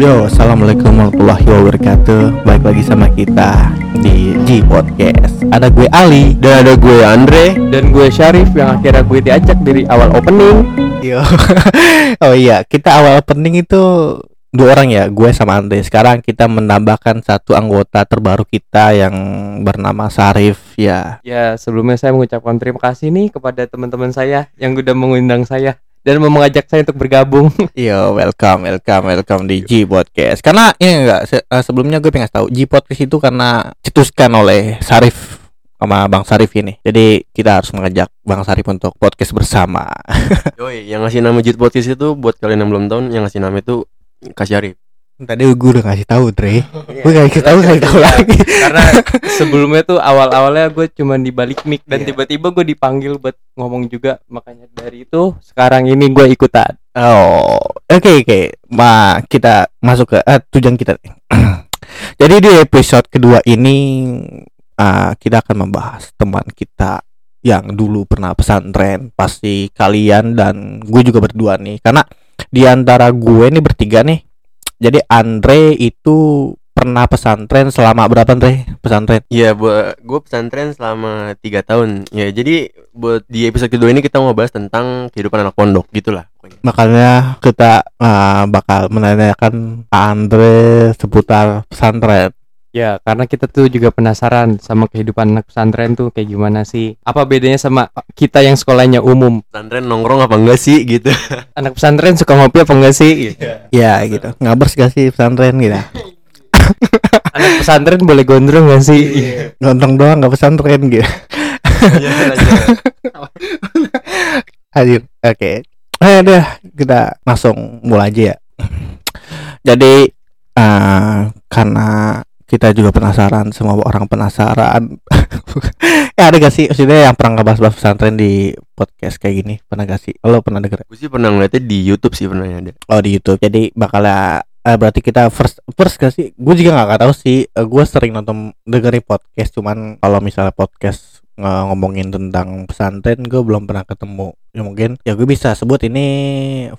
Yo, assalamualaikum warahmatullahi wabarakatuh. Balik lagi sama kita di G Podcast. Ada gue Ali Dan ada gue Andre dan gue Syarif yang akhirnya gue diajak dari awal opening. Yo. oh iya, kita awal opening itu dua orang ya, gue sama Andre. Sekarang kita menambahkan satu anggota terbaru kita yang bernama Sarif ya. Ya sebelumnya saya mengucapkan terima kasih nih kepada teman-teman saya yang udah mengundang saya dan mau mengajak saya untuk bergabung. Yo, welcome, welcome, welcome di G Podcast. Karena ini enggak se- eh, sebelumnya gue pengen tahu G Podcast itu karena cetuskan oleh Sarif sama Bang Sarif ini. Jadi kita harus mengajak Bang Sarif untuk podcast bersama. Yoi, yang ngasih nama Jit Podcast itu buat kalian yang belum tahu yang ngasih nama itu Kak Syarif Tadi gue udah ngasih tahu, Dre. Gue gak kasih tahu, kasih tahu lagi. Karena sebelumnya tuh awal-awalnya gue cuma di balik mic dan Iya. tiba-tiba gue dipanggil buat ngomong juga. Makanya dari itu sekarang ini gue ikutan. Oh, oke oke. Ma, kita masuk ke eh, tujuan kita. Jadi di episode kedua ini ah, kita akan membahas teman kita yang dulu pernah pesantren. Pasti kalian dan gue juga berdua nih. Karena di antara gue nih bertiga nih. Jadi Andre itu pernah pesantren selama berapa Andre? Pesantren? Iya, buat gue pesantren selama tiga tahun. Ya, jadi buat di episode kedua ini kita mau bahas tentang kehidupan anak pondok gitulah. Makanya kita ah, bakal menanyakan Andre seputar pesantren. Ya karena kita tuh juga penasaran sama kehidupan anak pesantren tuh kayak gimana sih. Apa bedanya sama kita yang sekolahnya umum. Pesantren nongkrong apa enggak sih gitu. Anak pesantren suka ngopi apa enggak sih? Gitu. Ya gitu. Ngabers gak sih pesantren gitu. Anak pesantren boleh gondrong gak sih? Nonton doang gak pesantren gitu. Iya, lanjut. Hadir. Oke. Eh udah kita langsung mulai aja ya. Jadi eh karena kita juga penasaran semua orang penasaran ya ada gak sih maksudnya yang pernah ngebahas-bahas pesantren di podcast kayak gini pernah gak sih lo pernah denger Gue sih pernah ngeliatnya di YouTube sih pernah ada. Oh di YouTube. Jadi bakal eh, berarti kita first first gak sih? Gue juga nggak tahu sih. gue sering nonton dengerin podcast. Cuman kalau misalnya podcast ngomongin tentang pesantren, gue belum pernah ketemu. Ya mungkin ya gue bisa sebut ini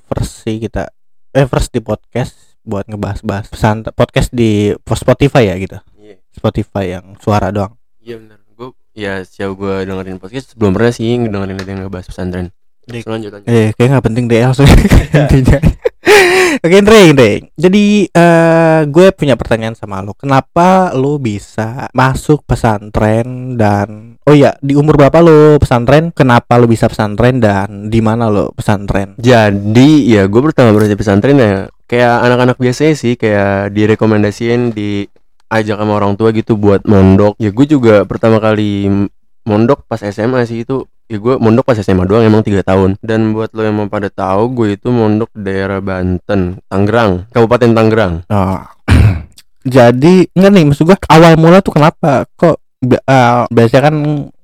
first sih kita. Eh first di podcast buat ngebahas-bahas pesantren podcast di Spotify ya gitu. Iya. Spotify yang suara doang. Iya benar. Gue ya sejauh gue dengerin podcast belum pernah sih dengerin ada yang ngebahas pesantren. Dik. Terus lanjut lanjut. Eh, kayak nggak penting deh langsung intinya. Oke, Andre, Andre. Jadi eh gue punya pertanyaan sama lo. Kenapa lo bisa masuk pesantren dan oh ya di umur berapa lo pesantren? Kenapa lo bisa pesantren dan di mana lo pesantren? Jadi ya gue pertama berarti pesantren ya kayak anak-anak biasanya sih kayak direkomendasiin diajak sama orang tua gitu buat mondok. Ya gue juga pertama kali mondok pas SMA sih itu ya gue mondok pas SMA doang emang tiga tahun dan buat lo yang mau pada tahu gue itu mondok di daerah Banten Tangerang Kabupaten Tangerang Oh. Jadi enggak nih maksud gue awal mula tuh kenapa kok eh, biasanya kan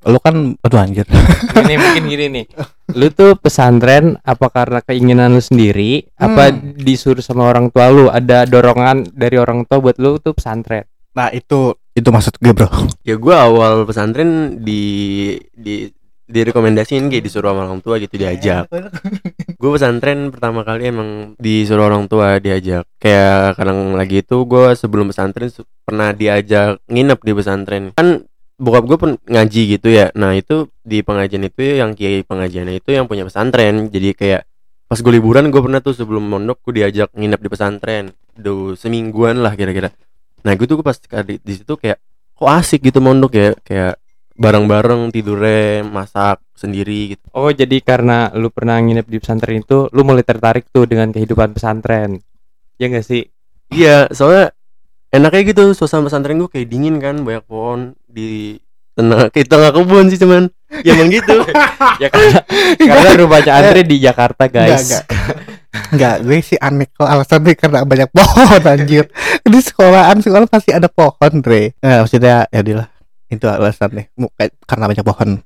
lo kan aduh anjir. Ini mungkin gini nih. Lu tuh pesantren apa karena keinginan lu sendiri apa Hmm. disuruh sama orang tua lu? Ada dorongan dari orang tua buat lu tuh pesantren. Nah, itu itu maksud gue, Bro. ya gue awal pesantren di di direkomendasiin kayak disuruh sama orang tua gitu diajak gue pesantren pertama kali emang disuruh orang tua diajak. Kayak kadang lagi itu gue sebelum pesantren pernah diajak nginep di pesantren. Kan bokap gue pun ngaji gitu ya. Nah itu di pengajian itu yang kiai pengajiannya itu yang punya pesantren. Jadi kayak pas gue liburan gue pernah tuh sebelum mondok gue diajak nginep di pesantren. Do semingguan lah kira-kira. Nah gue tuh pas di, di situ kayak kok asik gitu mondok ya? Kayak bareng-bareng tidurnya masak sendiri gitu Oh, jadi karena lu pernah nginep di pesantren itu, lu mulai tertarik tuh dengan kehidupan pesantren. Ya enggak sih? Iya, soalnya enaknya gitu suasana pesantren gue kayak dingin kan, banyak pohon di tengah kayak tengah kebun sih cuman. Ya emang gitu. ya karena karena rumahnya Andre di Jakarta, guys. Enggak, Enggak, gue sih aneh kalau alasannya karena banyak pohon anjir. Di sekolahan sekolah pasti ada pohon, Dre. Nah, maksudnya ya udah lah. Itu alasannya. Mu- kayak- Karena banyak pohon.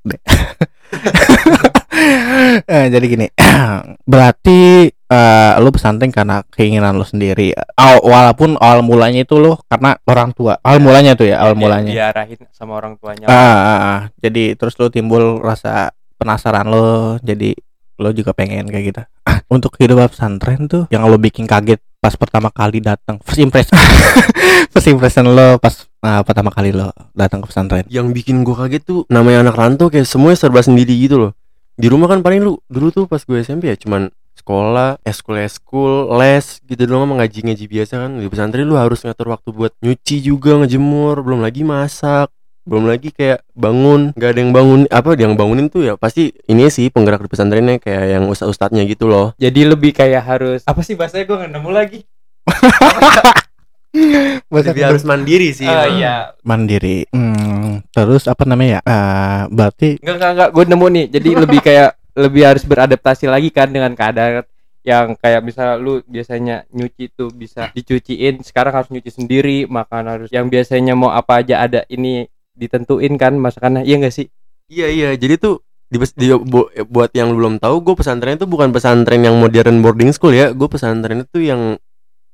Eh, jadi gini, berarti eh, lu pesantren karena keinginan lu sendiri. Aw- walaupun awal mulanya itu lu karena orang tua. Awal mulanya tuh ya, awal Dia- mulanya. diarahin sama orang tuanya. Ah, ah, ah. jadi terus lu timbul rasa penasaran lo, jadi lo juga pengen kayak gitu untuk kehidupan pesantren tuh yang lo bikin kaget pas pertama kali datang first impression. First impression lo pas ah, pertama kali lo datang ke pesantren. Yang bikin gue kaget tuh namanya anak rantau kayak semuanya serba sendiri gitu loh. Di rumah kan paling lu dulu tuh pas gue SMP ya cuman sekolah eskul eskul les gitu doang mah ngaji ngaji biasa kan. Di pesantren lu harus ngatur waktu buat nyuci juga ngejemur belum lagi masak belum lagi kayak bangun nggak ada yang bangun apa yang bangunin tuh ya pasti ini sih penggerak di pesantrennya kayak yang ustadz ustadznya gitu loh Jadi lebih kayak harus apa sih bahasanya gue nggak nemu lagi. lebih harus mandiri sih emang. iya. mandiri Hmm, terus apa namanya ya Eh, berarti Enggak enggak enggak gue nemu nih. Jadi lebih kayak lebih harus beradaptasi lagi kan dengan keadaan yang kayak misal lu biasanya nyuci tuh bisa dicuciin sekarang harus nyuci sendiri makan harus yang biasanya mau apa aja ada ini ditentuin kan masakannya iya enggak sih Iya iya, jadi tuh di, di- bu- buat yang belum tahu, gue pesantren itu bukan pesantren yang modern boarding school ya, gue pesantren itu yang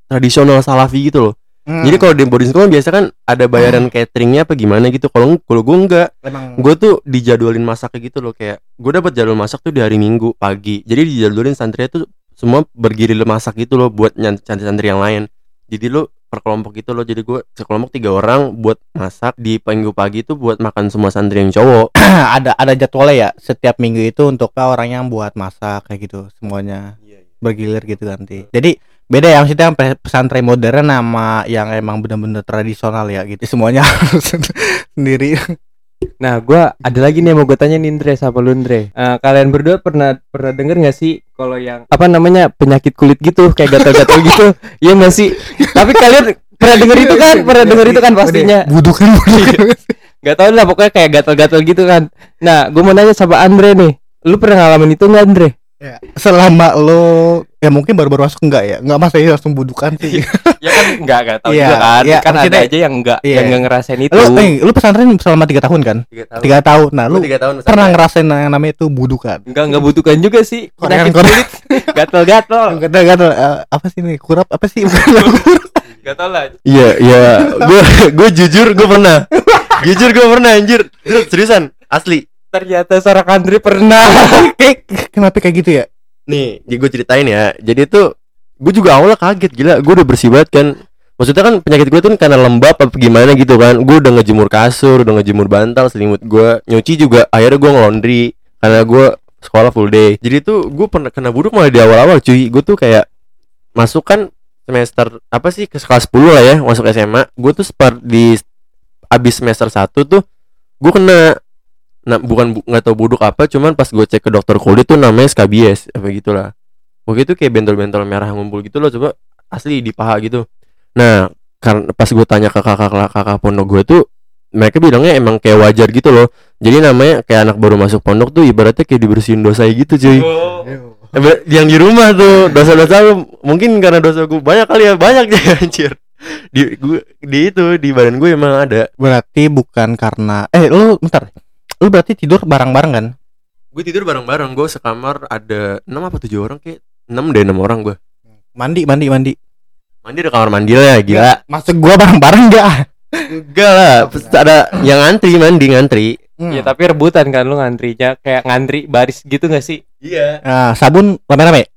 tradisional salafi gitu loh. Hmm. Jadi kalau di boarding school kan biasa kan ada bayaran cateringnya apa gimana gitu. Kalau kalau gue enggak, emang gue tuh dijadwalin masaknya gitu loh kayak gue dapat jadwal masak tuh di hari Minggu pagi. Jadi dijadwalin santri tuh semua bergilir masak gitu loh buat santri-santri yang lain. Jadi lo per kelompok gitu loh. Jadi gue sekelompok tiga orang buat masak di minggu pagi itu buat makan semua santri yang cowok. ada ada jadwalnya ya? Setiap minggu itu untuk orang yang buat masak kayak gitu semuanya. Bergilir gitu nanti. Jadi beda ya maksudnya yang pe- pesantren modern sama yang emang bener-bener tradisional ya gitu. Semuanya harus sendiri Nah, gua ada lagi nih yang mau gue tanya nih Indre sama lu Indre. Eh, kalian berdua pernah pernah denger nggak sih kalau yang apa namanya penyakit kulit gitu kayak gatal-gatal gitu? Iya nggak sih? Tapi kalian pernah denger itu kan? Pernah denger itu kan pastinya. budukan budukan Gak tau lah pokoknya kayak gatal-gatal gitu kan. Nah, gue mau nanya sama Andre nih. Lu pernah ngalamin itu nggak Andre? Ya, selama lo ya mungkin baru-baru masuk enggak ya enggak masa ya langsung budukan sih ya kan nggak nggak tahu Iya, juga kan. iya, kan ada aja yang nggak iya. yang nggak ngerasain itu. lu eh, lu pesantren selama tiga tahun kan Tiga tahun. tiga tahun nah lu tiga tahun pernah ngerasain yang namanya itu budukan Enggak enggak butuhkan juga sih. Korean, kulit gatal-gatal. gatal gatal eh, apa sih ini kurap apa sih Gak tau lah. Iya, iya. Gue gue jujur gue pernah. jujur gue pernah anjir. Serius, Seriusan, asli. Ternyata seorang Andre pernah. kenapa kayak gitu ya Nih, gue ceritain ya. Jadi tuh gue juga awalnya kaget gila. Gue udah bersih banget kan. Maksudnya kan penyakit gue tuh karena lembab apa gimana gitu kan. Gue udah ngejemur kasur, udah ngejemur bantal, selimut gue nyuci juga. Akhirnya gue ngelondri karena gue sekolah full day. Jadi tuh gue pernah kena buruk malah di awal-awal cuy. Gue tuh kayak masuk kan semester apa sih ke kelas 10 lah ya masuk SMA. Gue tuh di abis semester 1 tuh gue kena nah bukan bu- nggak tahu buduk apa cuman pas gue cek ke dokter kulit tuh namanya skabies apa gitulah waktu itu kayak bentol-bentol merah ngumpul gitu loh coba asli di paha gitu. Nah karena pas gue tanya ke kakak kakak, kakak pondok gue tuh mereka bilangnya emang kayak wajar gitu loh. Jadi namanya kayak anak baru masuk pondok tuh ibaratnya kayak dibersihin dosa gitu cuy. Eh, yang di rumah tuh dosa-dosa lu mungkin karena dosa gue banyak kali ya banyak ya anjir. Di gue di itu di badan gue emang ada. Berarti bukan karena eh lu bentar lu berarti tidur bareng-bareng kan? Gue tidur bareng-bareng. Gue sekamar ada 6 apa 7 orang kayak 6 deh 6 orang gue mandi mandi mandi. Mandi ada kamar mandi lah ya gila. Masuk gua bareng-bareng enggak? Enggak lah Pasti ada yang ngantri mandi ngantri. Ya tapi rebutan kan lu ngantrinya kayak ngantri baris gitu gak sih? iya. Nah, sabun rame-rame?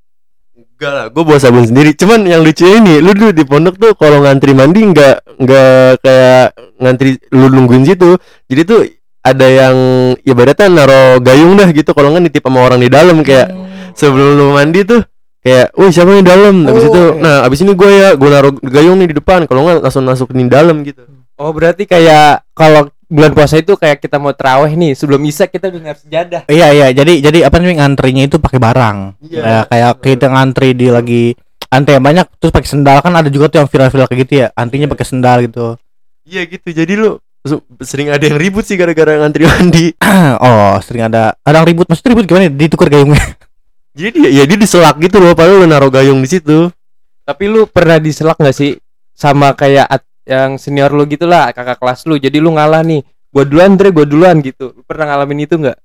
Enggak lah gue bawa sabun sendiri. Cuman yang lucu ini lu dulu di pondok tuh kalau ngantri mandi enggak enggak kayak ngantri lu nungguin situ. Jadi tuh ada yang ibaratnya naro gayung dah gitu kalau nggak nitip sama orang di dalam kayak sebelum lu mandi tuh kayak, wih siapa yang di dalam? Habis Oh, itu, iya. nah abis ini gue ya, gue naruh gayung nih di depan. Kalau nggak langsung masukin di dalam gitu. Oh berarti kayak kalau bulan puasa itu kayak kita mau teraweh nih sebelum isa kita dengar sejadah. Iya iya jadi jadi apa nih ngantrinya itu pakai barang. Iya. Ya, kayak kita ngantri di lagi antri yang banyak terus pakai sendal kan ada juga tuh yang viral-viral kayak gitu ya. Antrinya pakai sendal gitu. Iya gitu. Jadi lu sering ada yang ribut sih gara-gara ngantri mandi. oh, sering ada ada yang ribut. Maksudnya ribut gimana? Ditukar gayungnya. Jadi dia, ya dia diselak gitu loh, padahal lu naruh gayung di situ. Tapi lu pernah diselak gak sih sama kayak at- yang senior lu gitu lah kakak kelas lu jadi lu ngalah nih gua duluan Dre gua duluan gitu lu pernah ngalamin itu nggak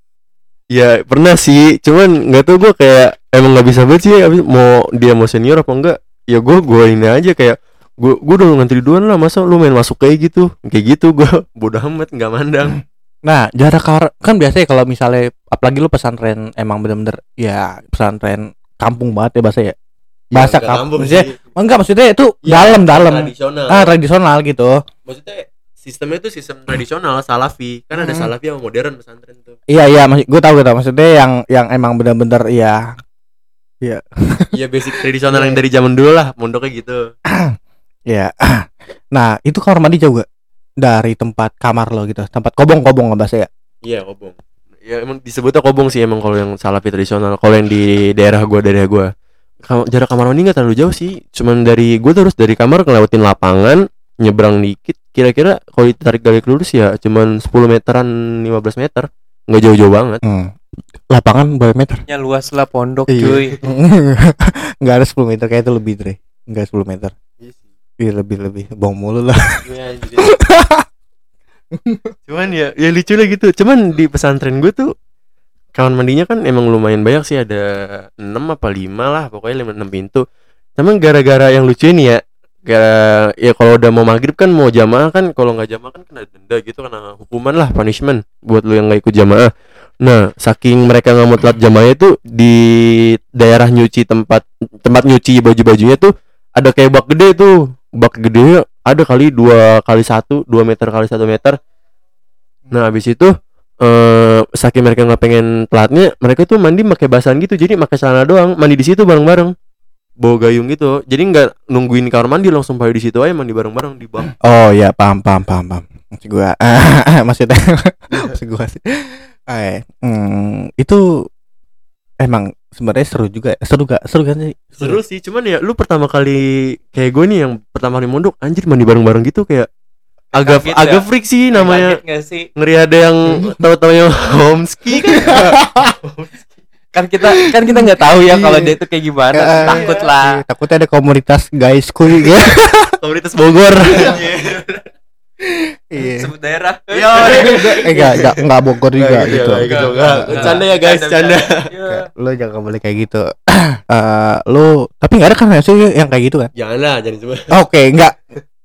Ya pernah sih, cuman nggak tahu gue kayak emang nggak bisa banget sih abis mau dia mau senior apa enggak. Ya gue gue ini aja kayak gue gue udah ngantri duluan lah masa lu main masuk kayak gitu? Kayak gitu gue bodoh amat nggak mandang. Nah, jarak kar- kan biasanya kalau misalnya apalagi lu pesantren emang bener-bener ya pesantren kampung banget ya bahasa ya? Bahasa nggak kampung kampung maksudnya? Sih. enggak maksudnya itu Ya, dalam-dalam tradisional. Ah tradisional gitu. Maksudnya sistemnya itu sistem tradisional salafi. Kan ada Hmm. salafi yang modern pesantren tuh. Iya iya maksud gue tahu gue tahu. Maksudnya yang yang emang bener-bener ya iya. Basic tradisional yang dari zaman dulu lah mondoknya gitu ya nah itu kamar mandi jauh gak dari tempat kamar lo gitu tempat kobong-kobong nggak bahasa ya? Iya kobong. Ya emang disebutnya kobong sih emang kalau yang salafi tradisional kalau yang di daerah gua daerah gua. Kam- jarak kamar mandi nggak terlalu jauh sih cuman dari gua terus dari kamar ngelewatin lapangan nyebrang dikit kira-kira kalau ditarik garis lurus ya cuman 10 meteran 15 meter nggak jauh-jauh banget. Hmm. lapangan berapa meter? Ya luas lah pondok Iya. cuy. nggak ada 10 meter kayak itu lebih dre. Nggak 10 meter Iya lebih lebih. Bohong mulu lah. Iya, cuman ya ya lucu lah gitu. Cuman di pesantren gue tuh kawan mandinya kan emang lumayan banyak sih. Ada 6 apa 5 lah pokoknya 5 6 pintu. Cuman gara-gara yang lucu ini ya gara ya kalau udah mau maghrib kan mau jamaah kan kalau nggak jamaah kan kena denda gitu karena hukuman lah punishment buat lu yang nggak ikut jamaah. Nah saking mereka nggak mau telat jamaah itu di daerah nyuci tempat tempat nyuci baju-bajunya tuh ada kayak bak gede tuh bak gede ada kali dua kali satu dua meter kali satu meter. Nah habis itu eh saking mereka nggak pengen telatnya mereka tuh mandi pakai basahan gitu. Jadi pakai celana doang mandi di situ bareng-bareng. Bawa gayung gitu. Jadi nggak nungguin kamar mandi langsung pada di situ aja mandi bareng-bareng di bak oh ya paham paham paham paham. Maksud gua maksudnya maksud gua sih. Eh hmm, itu emang sebenarnya seru juga ya. seru gak seru kan sih seru sih cuman ya lu pertama kali kayak gue nih yang pertama kali mondok anjir mandi bareng-bareng gitu kayak agak Kaget agak ya? freak sih namanya sih? ngeri ada yang tahu-tahu yang homesky kan Kan kita kan kita nggak tahu ya kalau Iya. dia itu kayak gimana. Eh, Takut iya, lah. iya, takutnya ada komunitas guys kuy ya komunitas Bogor iya Sebut daerah. Yo, eh enggak enggak enggak Bogor juga gitu gitu, nggak. Bercanda ya, guys. Iya. lo jangan boleh kayak gitu Eh lo tapi nggak ada kan sih yang kayak gitu kan jangan lah jangan coba oke enggak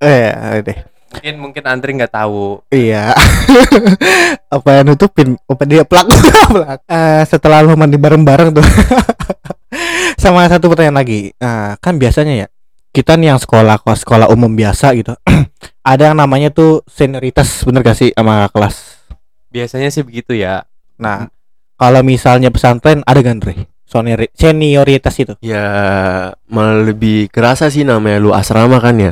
eh deh Mungkin mungkin Andri nggak tahu. Iya. apa yang nutupin? Apa dia plak? plak. Eh, setelah lu mandi bareng-bareng tuh. Sama satu pertanyaan lagi. Nah, kan biasanya ya kita nih yang sekolah kelas sekolah umum biasa gitu. ada yang namanya tuh senioritas bener gak sih sama kelas? Biasanya sih begitu ya. Nah, kalau misalnya pesantren ada gak Andre? Seniori- Senioritas itu. ya malah lebih kerasa sih namanya lu asrama kan ya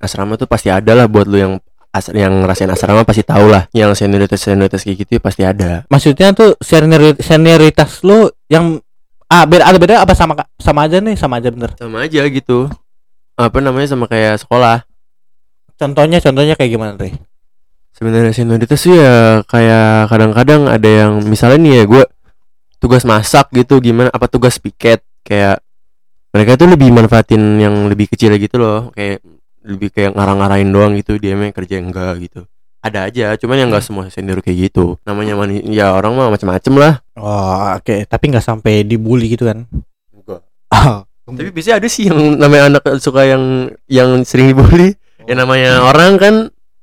asrama tuh pasti ada lah buat lu yang as yang ngerasain asrama pasti tahu lah yang senioritas senioritas kayak gitu ya pasti ada Maksudnya tuh seniori- senioritas lu yang ah beda ada beda apa sama sama aja nih sama aja bener. sama aja gitu apa namanya sama kayak sekolah. Contohnya contohnya kayak gimana Andre? sebenarnya senioritas sih ya kayak kadang-kadang ada yang misalnya nih ya gue tugas masak gitu gimana apa tugas piket kayak mereka tuh lebih manfaatin yang lebih kecil gitu loh kayak lebih kayak ngarang-ngarain doang gitu dia mah kerja enggak gitu. Ada aja cuman yang enggak semua senior kayak gitu. Namanya mani ya orang mah macem-macem lah. Oh, oke, tapi nggak sampai dibully gitu kan? enggak. Oh, tapi biasanya ada sih yang namanya anak suka yang yang sering dibully. Yang namanya orang kan.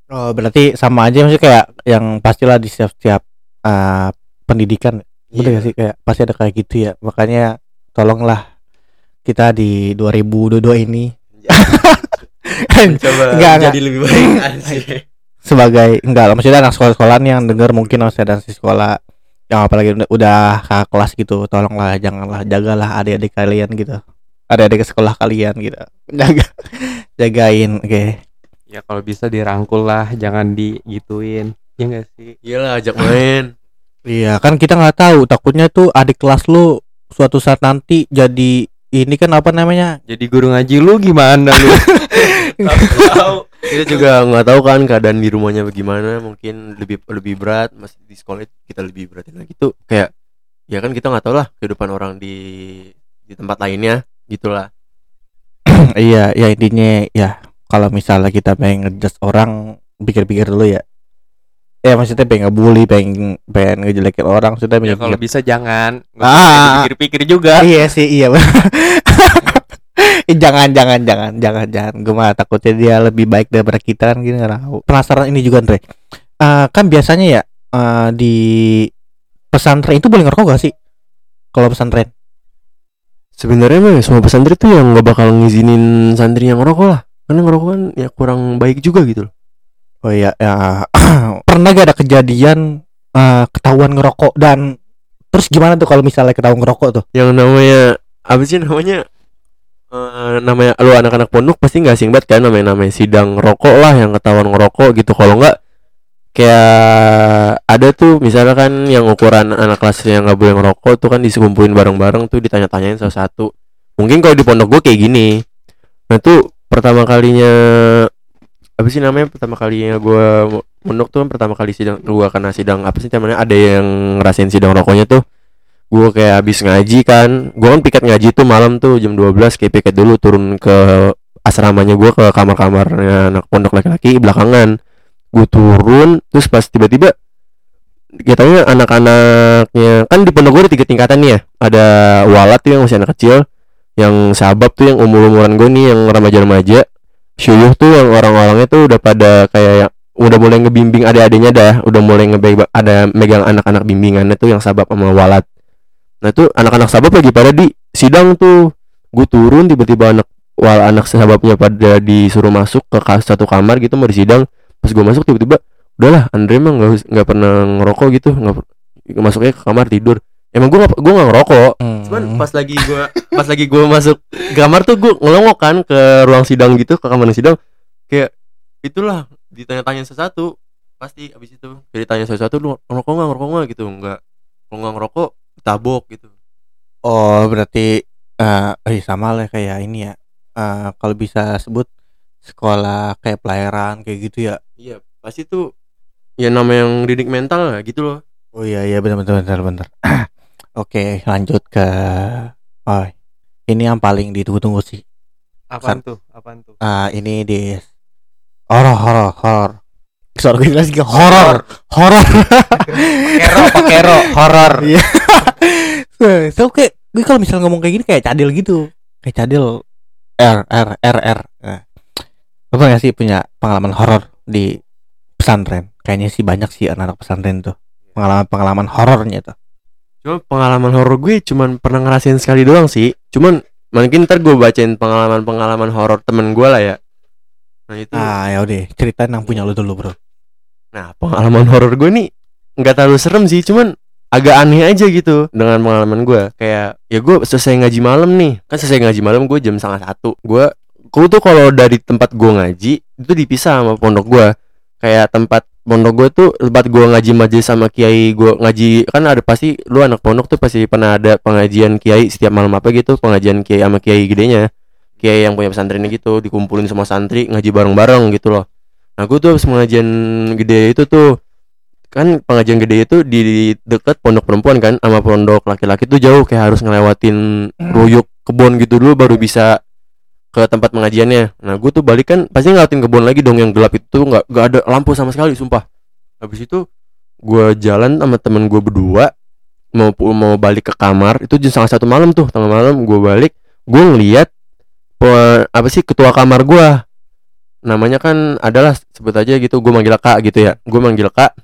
Oh, berarti sama aja maksudnya kayak yang pastilah di setiap-setiap uh, pendidikan, bener Iya. gak sih? Kayak pasti ada kayak gitu ya. Makanya tolonglah kita di 2022 ini. Coba Enggak, enggak. jadi lebih baik anjir. sebagai enggak lah. Maksudnya anak sekolah-sekolah yang denger mungkin masih ada di sekolah. Yang apalagi udah, udah kelas gitu tolonglah janganlah jagalah adik-adik kalian gitu adik-adik ke sekolah kalian gitu. Jaga jagain oke. Ya kalau bisa dirangkul lah, jangan digituin. Ya enggak sih? iyalah ajak main. Iya kan kita nggak tahu. Takutnya tuh adik kelas lu suatu saat nanti jadi ini kan apa namanya? Jadi guru ngaji lu gimana lu? Tahu. kita juga nggak tahu kan keadaan di rumahnya bagaimana. Mungkin lebih lebih berat. Masih di sekolah kita lebih beratin lagi. Tuh kayak ya kan kita nggak tahu lah kehidupan orang di di tempat lainnya gitulah iya ya intinya ya kalau misalnya kita pengen ngejudge orang pikir-pikir dulu ya ya maksudnya pengen ngebully pengen pengen ngejelekin orang sudah Ya kalau bisa jangan. Ah. Pikir-pikir juga. iya sih iya jangan jangan jangan jangan jangan gue mah takutnya dia lebih baik daripada kita kan gini tahu penasaran ini juga Andre Eh, kan biasanya ya eh, di pesantren itu boleh ngerokok gak sih? Kalau pesantren? Sebenarnya mah semua pesantren tuh yang nggak bakal ngizinin santri yang ngerokok lah. Karena ngerokok kan ya kurang baik juga gitu loh. Oh iya, ya. pernah gak ada kejadian eh, ketahuan ngerokok dan terus gimana tuh kalau misalnya ketahuan ngerokok tuh? Yang namanya apa sih namanya? Eh, namanya lu anak-anak pondok pasti nggak asing banget kan namanya namanya sidang rokok lah yang ketahuan ngerokok gitu kalau nggak kayak ada tuh misalnya kan yang ukuran anak kelas yang nggak boleh ngerokok tuh kan dikumpulin bareng-bareng tuh ditanya-tanyain salah satu. Mungkin kalau di pondok gue kayak gini. Nah tuh pertama kalinya apa sih namanya pertama kalinya gue pondok tuh kan pertama kali sidang gue kena sidang apa sih namanya ada yang ngerasain sidang rokoknya tuh. Gue kayak habis ngaji kan gue kan piket ngaji tuh malam tuh jam 12 kayak piket dulu turun ke asramanya gue ke kamar-kamarnya anak pondok laki-laki belakangan gue turun terus pas tiba-tiba katanya anak-anaknya kan di pondok gue ada tiga tingkatan nih ya. Ada walat tuh yang masih anak kecil yang sahabat tuh yang umur-umuran gue nih yang remaja-remaja. Syuyuh tuh yang orang-orangnya tuh udah pada kayak udah mulai ngebimbing adik-adiknya dah udah mulai ngebeg ada megang anak-anak bimbingannya tuh yang sabab sama walat. Nah itu anak-anak sabab lagi pada di sidang tuh. Gue turun tiba-tiba anak wal anak sahabatnya pada disuruh masuk ke satu kamar gitu mau disidang pas gue masuk tiba-tiba udahlah Andre mah nggak nggak pernah ngerokok gitu nggak masuknya ke kamar tidur. Emang gue nggak gue nggak ngerokok. Cuman pas lagi gue pas lagi gue masuk kamar tuh gue ngelongok kan ke ruang sidang gitu ke kamar sidang. Kayak itulah ditanya-tanya sesuatu. Pasti abis itu jadi tanya sesuatu lu ngerokok nggak ngerokok nggak? Gitu nggak. Kalau nggak ngerokok tabok gitu. Oh, berarti eh eh, sama lah kayak ini ya. Eh kalau bisa sebut sekolah kayak pelayaran kayak gitu ya. Iya pasti tuh ya nama yang didik mental lah gitu loh Oh iya iya benar benar benar benar. Oke, lanjut ke oh, ini yang paling ditunggu-tunggu sih. Apaan tuh? Apaan tuh? Ah, ini di horor horor horor. Suara gue jelas gak horor horor. Kero, kero, horor. Iya. so kayak gue kalau misalnya ngomong kayak gini kayak cadel gitu. Kayak cadel R R R R. Apa gak sih punya pengalaman horor di pesantren? Kayaknya sih banyak sih anak-anak pesantren tuh. Pengalaman-pengalaman horornya tuh. cuma pengalaman horor gue cuman pernah ngerasain sekali doang sih cuman mungkin ntar gue bacain pengalaman-pengalaman horor temen gue lah ya nah itu Ah, ya udah, ceritain yang punya lu dulu, Bro. Nah, pengalaman horor gue nih nggak terlalu serem sih, cuman agak aneh aja gitu dengan pengalaman gue. Kayak ya gue selesai ngaji malam nih, kan selesai ngaji malam gue jam setengah satu. Gue, gue tuh kalau dari tempat gue ngaji itu dipisah sama pondok gue. Kayak tempat pondok gue tuh tempat gue ngaji majelis sama kiai gue ngaji kan ada pasti lu anak pondok tuh pasti pernah ada pengajian kiai setiap malam apa gitu pengajian kiai sama kiai gedenya. Kiai yang punya pesantren gitu dikumpulin semua santri ngaji bareng-bareng gitu loh. Nah gue tuh pengajian gede itu tuh kan pengajian gede itu di dekat pondok perempuan kan sama pondok laki-laki tuh jauh kayak harus ngelewatin ruyuk kebun gitu dulu baru bisa ke tempat pengajiannya. Nah gue tuh balik kan pasti ngelewatin kebun lagi dong yang gelap itu nggak nggak ada lampu sama sekali sumpah. Habis itu gue jalan sama temen gue berdua mau mau balik ke kamar itu jam setengah satu malam tuh tengah malam gue balik gue ngeliat apa sih ketua kamar gue namanya kan adalah sebut aja gitu gue manggil kak gitu ya. Gue manggil kak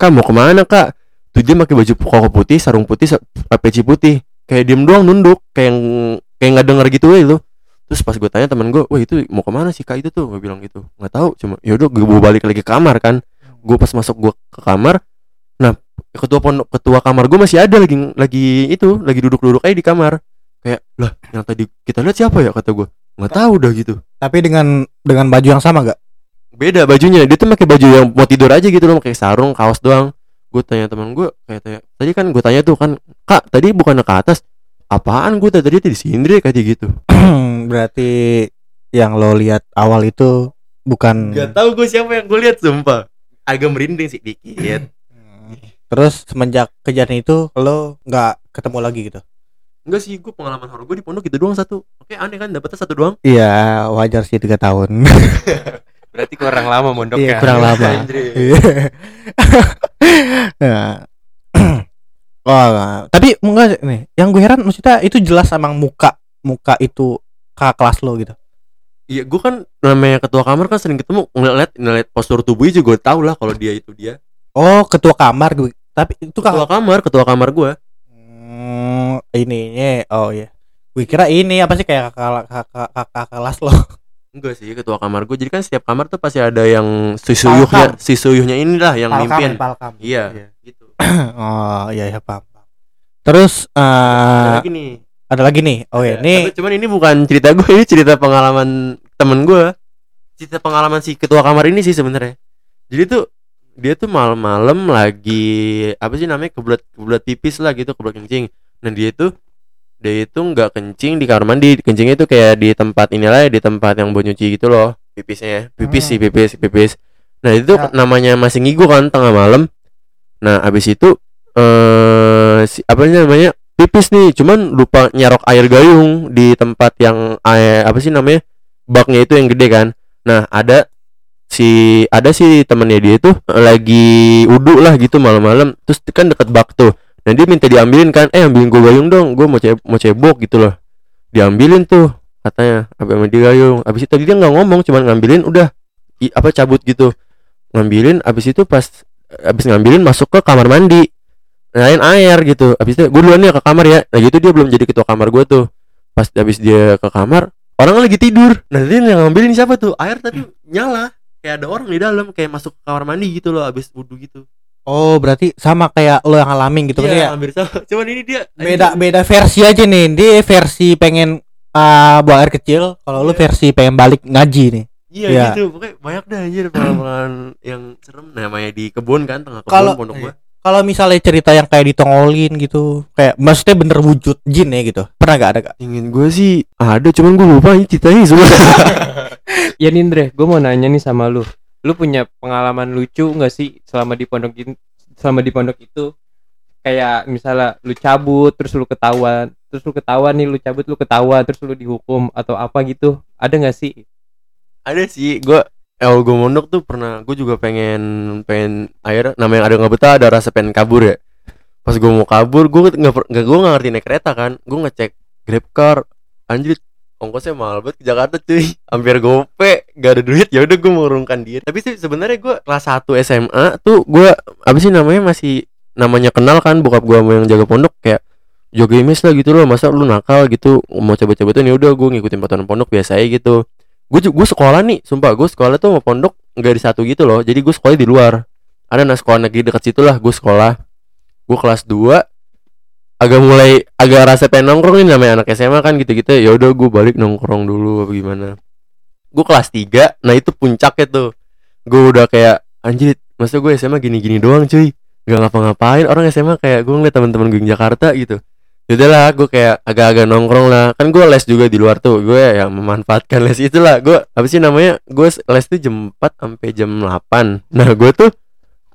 kak mau ke mana kak? Tuh dia pakai baju koko putih sarung putih peci putih. Kayak diem doang nunduk kayak kayak nggak denger gitu ya itu terus pas gue tanya teman gue wah itu mau ke mana sih kak? Itu tuh gue bilang gitu. Nggak tahu cuma yaudah gue balik lagi ke kamar kan. Gue pas masuk gue ke kamar nah ketua pondok ketua kamar gue masih ada lagi lagi itu lagi duduk-duduk aja di kamar. Kayak lah yang tadi kita lihat siapa ya? kata gue nggak tahu dah gitu. Tapi dengan dengan baju yang sama gak? beda bajunya dia tuh pakai baju yang mau tidur aja gitu loh pakai sarung kaos doang. Gue tanya teman gue kayak tanya tadi kan gue tanya tuh kan kak tadi bukan ke atas? Apaan gue tadi di sini kayak gitu Berarti yang lo lihat awal itu bukan Gak tahu gue siapa yang gue lihat sumpah agak merinding sih dikit Terus semenjak kejadian itu lo nggak ketemu lagi gitu? enggak sih gue pengalaman horor gue di pondok gitu doang satu oke aneh kan dapetnya satu doang Iya wajar sih tiga tahun. Berarti kurang lama mondok Iya ya. kurang lama. Nah. oh, nah. tapi enggak nih. Yang gue heran maksudnya itu jelas emang muka muka itu kakak kelas lo gitu. iya gue kan namanya ketua kamar kan sering ketemu ngeliat ngeliat postur tubuhnya juga gue tau lah kalau dia itu dia Oh ketua kamar gue Tapi itu ketua kakak kamar ketua kamar gua Hmm, ininya oh ya. Gue kira ini apa sih kayak kakak kakak kakak kelas lo. enggak sih ketua kamar gua jadi kan setiap kamar tuh pasti ada yang sisuyuhnya Palkam. sisuyuhnya inilah yang mimpin palkam. iya gitu oh iya ya paham. Terus ada eh lagi nih ada lagi nih. Oh ya, ini Tapi cuman ini bukan cerita gue ini cerita pengalaman temen gue. Cerita pengalaman si ketua kamar ini sih sebenarnya. Jadi tuh dia tuh malam-malam lagi apa sih namanya kebelet kebelet pipis lah gitu kebelet kencing. Nah dia tuh dia itu nggak kencing di kamar mandi. Kencingnya itu kayak di tempat inilah ya, di tempat yang buat nyuci gitu loh. Pipisnya pipis Hmm. sih pipis pipis. Nah itu Ya. namanya masih ngigo kan tengah malam. Nah abis itu eh si, apa sih namanya pipis nih cuman lupa nyarok air gayung di tempat yang air apa sih namanya baknya itu yang gede kan. Nah ada si ada si temennya dia itu lagi uduk lah gitu malam-malam terus kan deket bak tuh. Nah dia minta diambilin kan eh ambilin gue gayung dong gue mau ce mau cebok gitu loh. Diambilin tuh katanya apa sama dia gayung. Abis itu dia nggak ngomong cuman ngambilin udah i- apa cabut gitu. Ngambilin abis itu pas abis ngambilin masuk ke kamar mandi lain air gitu. Abis itu gue duluan ya ke kamar ya. Nah gitu dia belum jadi ketua kamar gue tuh. Pas abis dia ke kamar orang lagi tidur. Nah dia yang ngambilin siapa tuh? Air tapi nyala. Kayak ada orang di dalam kayak masuk ke kamar mandi gitu loh abis wudhu gitu. Oh berarti sama kayak lo yang ngalamin gitu kan Iya, ya. hampir sama. Cuman ini dia Beda beda versi aja nih. Dia versi pengen uh, buang air kecil, kalau lu Iya. versi pengen balik ngaji nih. iya Iya. gitu. Pokoknya banyak dah anjir pengalaman yang serem. Namanya di kebun kan tengah kebun pondok gua Kalau misalnya cerita yang kayak ditongolin gitu, kayak maksudnya bener wujud jin ya gitu. Pernah gak ada gak? ingin gue sih ada cuman gue lupa ini ceritanya semua Ya Nindre, gue mau nanya nih sama lu. Lu punya pengalaman lucu nggak sih selama di pondok selama di pondok itu? Kayak misalnya lu cabut terus lu ketahuan, terus lu ketahuan nih lu cabut lu ketahuan terus lu dihukum atau apa gitu. Ada nggak sih? ada sih gue gue mondok tuh pernah gue juga pengen pengen air namanya ada nggak betah ada rasa pengen kabur ya. Pas gue mau kabur gue nggak gue nggak ngerti naik kereta kan. Gue ngecek grab car. Anjir ongkosnya mahal banget ke Jakarta cuy. Hampir gope gak ada duit. Ya udah gue mengurungkan diri tapi sih sebenarnya gue kelas 1 SMA tuh gue apa sih namanya masih namanya kenal kan bokap gue sama yang jaga pondok. Kayak jaga image lah gitu loh. Masa lu nakal? gitu. Mau coba-coba tuh ya udah gue ngikutin patokan pondok biasa aja gitu gue gue sekolah nih sumpah gue sekolah tuh sama pondok nggak di satu gitu loh. Jadi gue sekolah di luar. Ada nah sekolah negeri dekat situ lah gue sekolah. Gue kelas 2 agak mulai agak rasa pengen nongkrong nih namanya anak SMA kan gitu gitu ya udah gue balik nongkrong dulu apa gimana. Gue kelas 3 nah itu puncaknya tuh. Gue udah kayak anjir masa gue SMA gini-gini doang cuy? Nggak ngapa-ngapain. Orang SMA kayak gue ngeliat teman-teman gue di Jakarta gitu Yaudah lah gue kayak agak-agak nongkrong lah. Kan gue les juga di luar tuh. Gue ya memanfaatkan les itulah gue apa sih namanya? Gue les tuh jam 4 sampai jam 8 nah gue tuh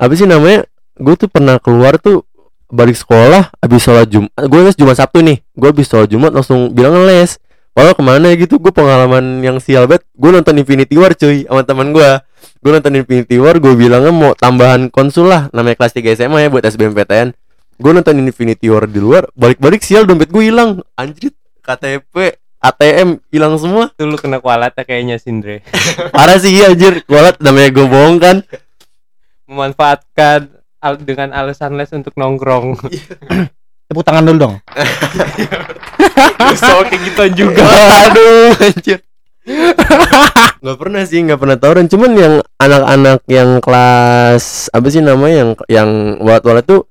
apa sih namanya? Gue tuh pernah keluar tuh balik sekolah habis sholat jumat gue les jumat sabtu nih. Gue habis sholat jumat langsung bilang les. Walau ke mana gitu gue pengalaman yang sial banget. Gue nonton Infinity War cuy sama teman gue gue nonton Infinity War gue bilangnya mau tambahan konsul lah. Namanya kelas 3 SMA ya buat SBMPTN gue nonton Infinity War di luar balik-balik sial dompet gue hilang anjrit KTP ATM hilang semua Tuh lu kena kualatnya kayaknya Sindre. parah sih anjir kualat namanya gue bohong kan Memanfaatkan al- dengan alasan les untuk nongkrong. Tepuk tangan dulu dong. so kayak gitu juga. aduh anjir nggak pernah sih nggak pernah tawuran cuman yang anak-anak yang kelas apa sih namanya yang yang walat-walat tuh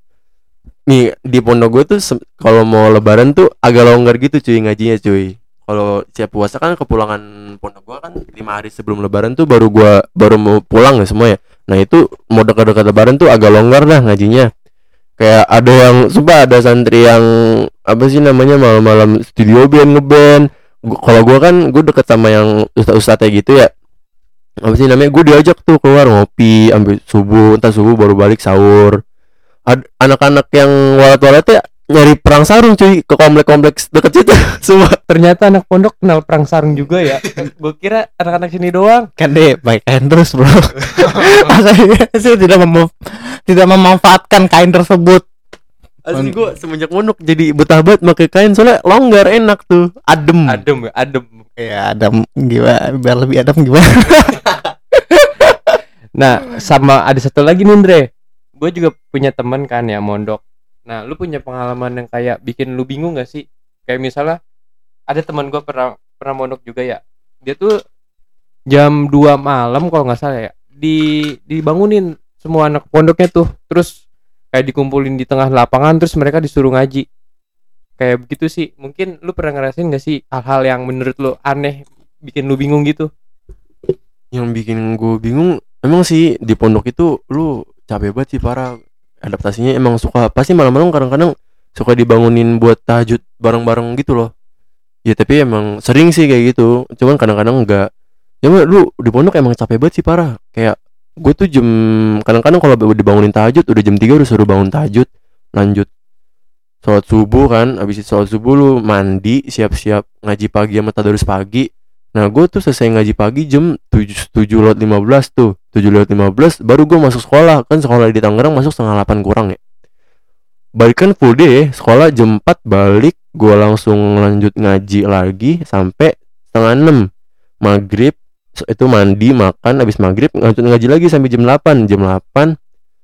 nih di pondok gue tuh kalau mau lebaran tuh agak longgar gitu cuy ngajinya cuy. Kalau siap puasa kan kepulangan pondok gua kan lima hari sebelum lebaran tuh baru gua baru mau pulang ya semua ya nah itu mau dekat-dekat lebaran tuh agak longgar dah ngajinya. Kayak ada yang sumpah ada santri yang apa sih namanya malam-malam studio band ngeband. Kalau gua kan gue deket sama yang ustadz-ustadz kayak gitu ya. Apa sih namanya gue diajak tuh keluar ngopi ambil subuh entah subuh baru balik sahur anak-anak yang walat-walat ya nyari perang sarung cuy ke komplek-kompleks deket situ semua Ternyata anak pondok kenal perang sarung juga ya. Gue kira anak-anak sini doang. Kan deh baik kain terus bro. Asalnya sih tidak mem tidak memanfaatkan kain tersebut. Asli gue semenjak mondok jadi betah banget pakai kain soalnya longgar enak tuh adem Adem ya, adem. Ya adam gimana biar lebih adem gimana? Nah, sama ada satu lagi nih, Andre. Gue juga punya temen kan ya mondok. Nah lu punya pengalaman yang kayak bikin lu bingung gak sih? Kayak misalnya ada teman gue pernah pernah mondok juga ya. Dia tuh jam 2 malam kalau nggak salah ya di dibangunin semua anak pondoknya tuh. Terus kayak dikumpulin di tengah lapangan terus mereka disuruh ngaji. Kayak begitu sih. Mungkin lu pernah ngerasain gak sih hal-hal yang menurut lu aneh bikin lu bingung gitu? Yang bikin gue bingung emang sih di pondok itu lu capek banget sih parah. Adaptasinya emang suka pasti malam-malam kadang-kadang suka dibangunin buat tahajud bareng-bareng gitu loh. Ya tapi emang sering sih kayak gitu. Cuman kadang-kadang enggak. Ya lu di pondok emang capek banget sih parah. Kayak gue tuh jam kadang-kadang kalau dibangunin tahajud udah jam 3 udah suruh bangun tahajud lanjut. Sholat subuh kan habis itu sholat subuh lu mandi siap-siap ngaji pagi sama tadarus pagi. Nah gue tuh selesai ngaji pagi jam 7, 7 lewat 15 tuh 7 lewat 15 baru gue masuk sekolah. Kan sekolah di Tangerang masuk setengah 8 kurang ya. Balik kan full day Sekolah jam 4 balik Gue langsung lanjut ngaji lagi Sampai setengah 6 Maghrib Itu mandi makan Habis maghrib lanjut ngaji lagi sampai jam 8 Jam 8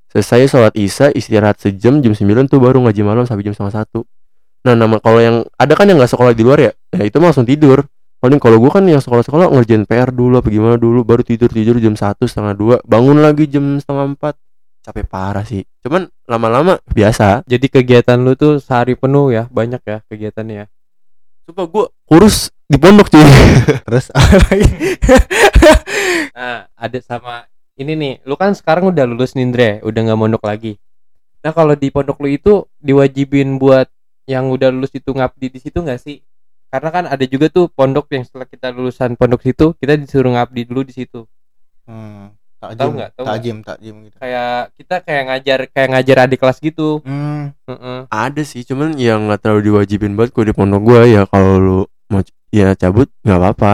Selesai sholat isya Istirahat sejam Jam 9 tuh baru ngaji malam sampai jam setengah 1 Nah nama kalau yang Ada kan yang gak sekolah di luar ya? Ya itu langsung tidur paling kalau gue kan yang sekolah-sekolah ngerjain PR dulu apa gimana dulu baru tidur tidur jam satu setengah dua bangun lagi jam setengah empat. Capek parah sih. Cuman lama-lama biasa. Jadi kegiatan lu tuh sehari penuh ya banyak ya kegiatannya ya? Coba gue kurus di pondok cuy. Terus lagi? Nah ada sama ini nih. Lu kan sekarang udah lulus Nindre udah nggak mondok lagi. Nah kalau di pondok lu itu diwajibin buat yang udah lulus itu ngabdi di situ nggak sih karena kan ada juga tuh pondok yang setelah kita lulusan pondok situ kita disuruh ngabdi dulu di situ. Hmm, Tahu takjim nggak? Tahu takjim takjim gitu. Kayak kita kayak ngajar kayak ngajar adik kelas gitu. Hmm, Heeh. ada sih cuman yang nggak terlalu diwajibin banget gue di pondok gue ya kalau lu mau ya cabut nggak apa-apa.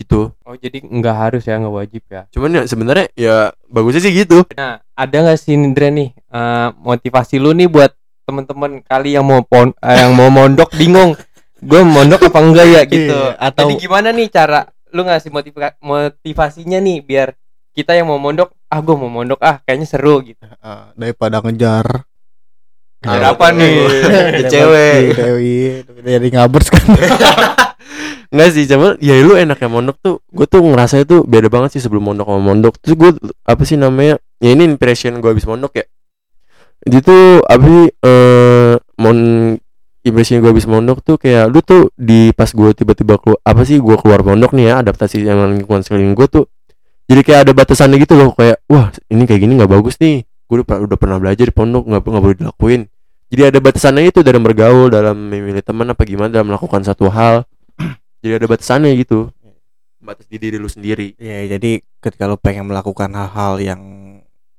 Gitu. Oh jadi nggak harus ya nggak wajib ya? Cuman ya sebenarnya ya bagusnya sih gitu. Nah ada nggak sih Nindra nih eh, motivasi lu nih buat temen-temen kali yang mau pon eh, yang mau mondok bingung gue mondok apa enggak ya gitu. Iya, atau- jadi gimana nih cara lu ngasih motiva motivasinya nih biar kita yang mau mondok ah gue mau mondok ah kayaknya seru gitu. Eh, daripada ngejar. Ngejar apa nih? Ngejar cewek. Dewi jadi ngabers kan. Enggak sih, cuman ya lu enaknya mondok tuh Gue tuh ngerasa itu beda banget sih sebelum mondok sama mondok. Terus gue, apa sih namanya Ya ini impression gue habis mondok ya. Jadi tuh, apa sih eh mon Impression gue habis mondok tuh kayak Lu tuh di pas gue tiba-tiba keluar Apa sih gue keluar mondok nih ya Adaptasi sama lingkungan sekeliling gue tuh Jadi kayak ada batasannya gitu loh Kayak, wah ini kayak gini gak bagus nih Gue udah, udah pernah belajar di pondok Gak, nggak boleh dilakuin Jadi ada batasannya itu dalam bergaul Dalam memilih teman apa gimana Dalam melakukan satu hal jadi ada batasannya gitu batas di diri lu sendiri ya jadi ketika lu pengen melakukan hal-hal yang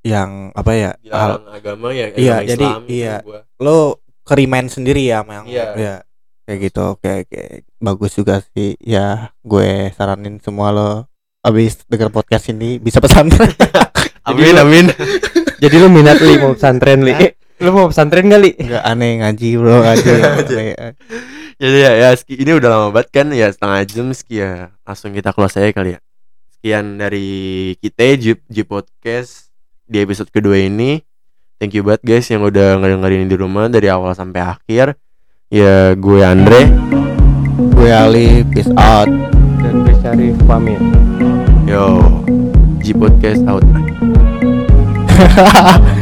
yang apa ya hal Dilarang agama ya Iya, jadi, Islam gitu iya. gua. lo kerimain sendiri ya yang Iya. ya kayak gitu. Oke oke. Bagus juga sih. Ya gue saranin semua lo. Abis denger podcast ini bisa pesantren. Amin amin. Jadi lu minat li mau pesantren li? Eh, lu mau pesantren kali nggak aneh ngaji bro ngaji. Ya ya ya Ski, ini udah lama banget kan ya setengah jam Ski ya. Langsung kita close aja kali ya. Sekian dari kita Jeep Jeep Podcast di episode kedua ini thank you banget guys yang udah ngedengerin di rumah dari awal sampai akhir. Ya gue Andre. Gue Ali peace out. Dan gue Syarif pamit. Yo Jeep Podcast out